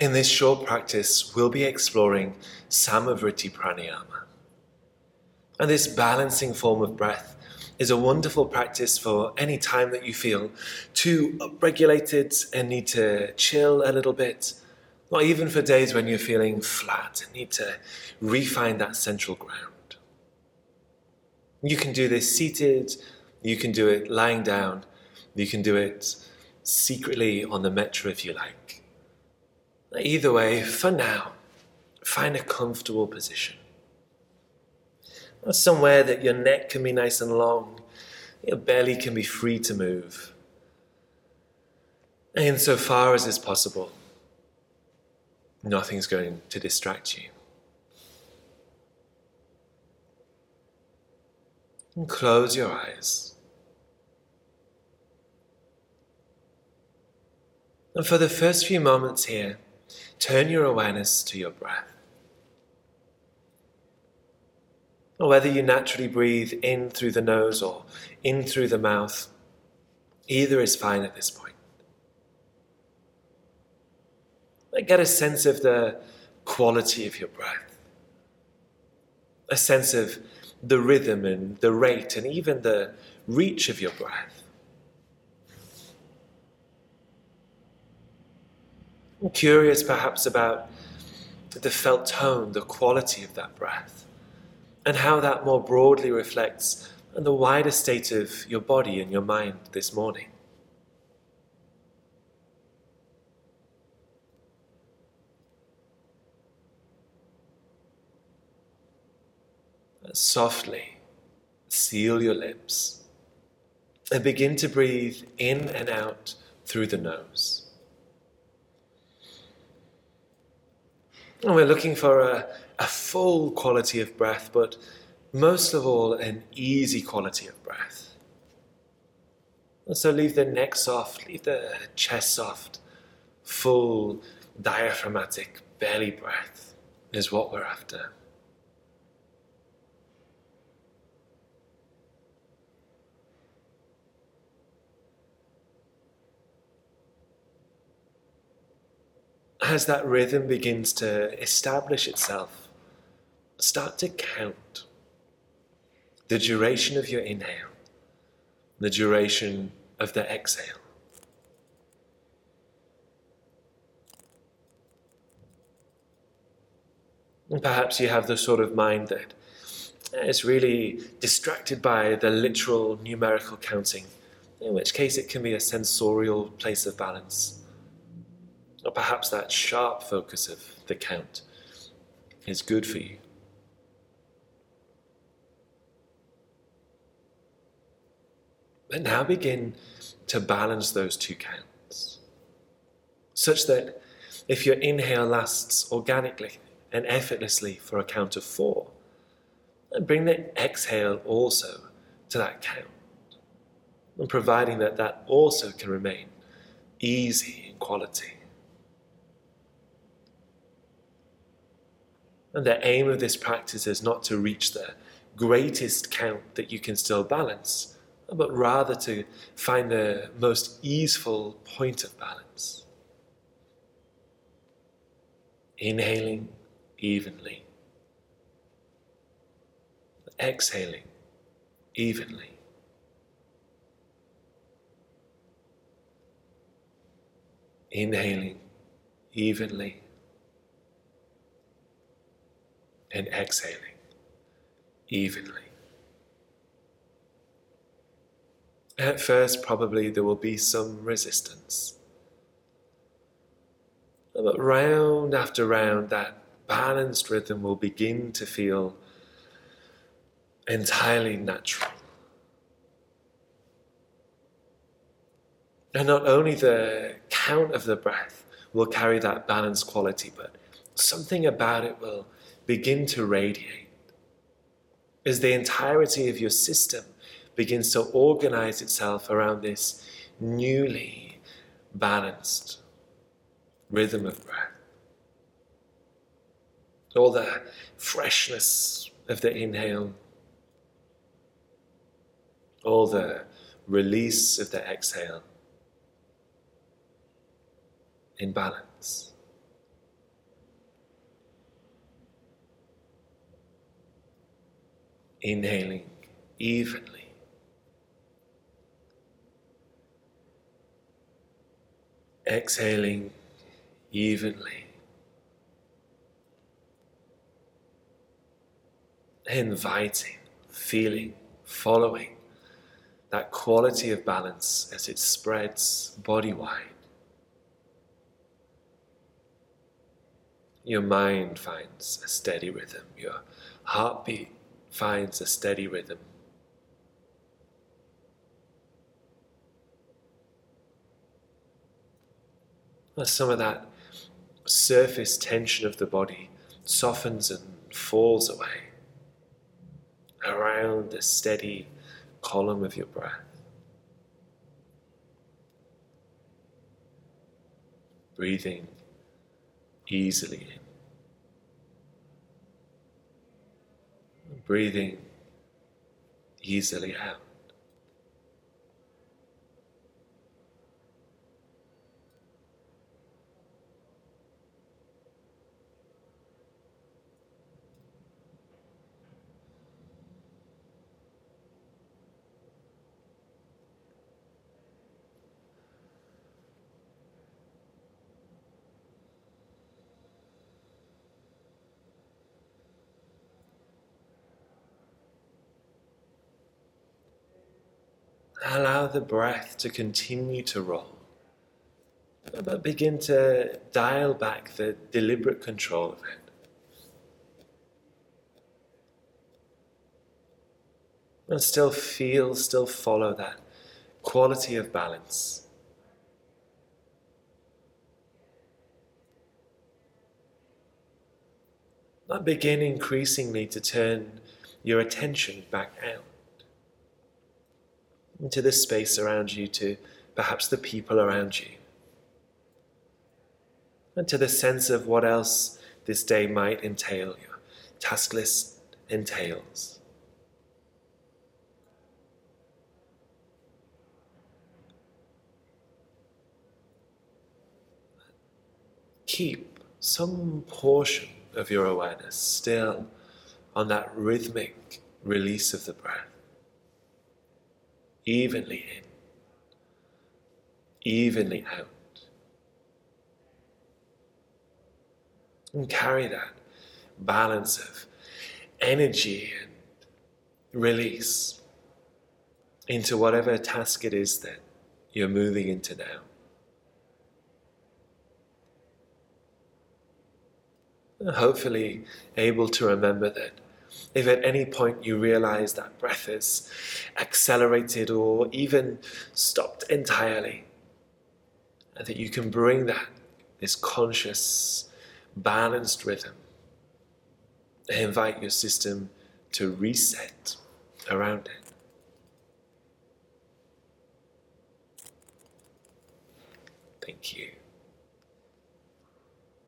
In this short practice, we'll be exploring Samavriti Pranayama. And this balancing form of breath is a wonderful practice for any time that you feel too upregulated and need to chill a little bit, or even for days when you're feeling flat and need to refine that central ground. You can do this seated, you can do it lying down, you can do it secretly on the metro if you like. Either way, for now, find a comfortable position. Somewhere that your neck can be nice and long, your belly can be free to move. And so far as is possible, nothing's going to distract you. And close your eyes. And for the first few moments here, turn your awareness to your breath. Or whether you naturally breathe in through the nose or in through the mouth, either is fine at this point. Get a sense of the quality of your breath, a sense of the rhythm and the rate and even the reach of your breath. Curious perhaps about the felt tone, the quality of that breath, and how that more broadly reflects on the wider state of your body and your mind this morning. Softly seal your lips and begin to breathe in and out through the nose. And we're looking for a, a full quality of breath, but most of all, an easy quality of breath. And so leave the neck soft, leave the chest soft. Full diaphragmatic belly breath is what we're after. As that rhythm begins to establish itself, start to count the duration of your inhale, the duration of the exhale. Perhaps you have the sort of mind that is really distracted by the literal numerical counting, in which case it can be a sensorial place of balance. Or perhaps that sharp focus of the count is good for you. But now begin to balance those two counts, such that if your inhale lasts organically and effortlessly for a count of four, and bring the exhale also to that count, and providing that that also can remain easy in quality. And the aim of this practice is not to reach the greatest count that you can still balance, but rather to find the most easeful point of balance. Inhaling evenly, exhaling evenly. Inhaling evenly and exhaling evenly. At first, probably there will be some resistance. But round after round, that balanced rhythm will begin to feel entirely natural. And not only the count of the breath will carry that balanced quality, but something about it will begin to radiate as the entirety of your system begins to organize itself around this newly balanced rhythm of breath. All the freshness of the inhale, all the release of the exhale in balance. Inhaling evenly. Exhaling evenly. Inviting, feeling, following that quality of balance as it spreads body wide. Your mind finds a steady rhythm, your heartbeat finds a steady rhythm. As some of that surface tension of the body softens and falls away around the steady column of your breath. Breathing easily in. Breathing easily out. Allow the breath to continue to roll. But begin to dial back the deliberate control of it. And still feel, still follow that quality of balance. But begin increasingly to turn your attention back out into the space around you, to perhaps the people around you, and to the sense of what else this day might entail, your task list entails. Keep some portion of your awareness still on that rhythmic release of the breath evenly in, evenly out. And carry that balance of energy and release into whatever task it is that you're moving into now. hopefully, able to remember that if at any point you realize that breath is accelerated or even stopped entirely, and that you can bring that, this conscious, balanced rhythm, and invite your system to reset around it. Thank you.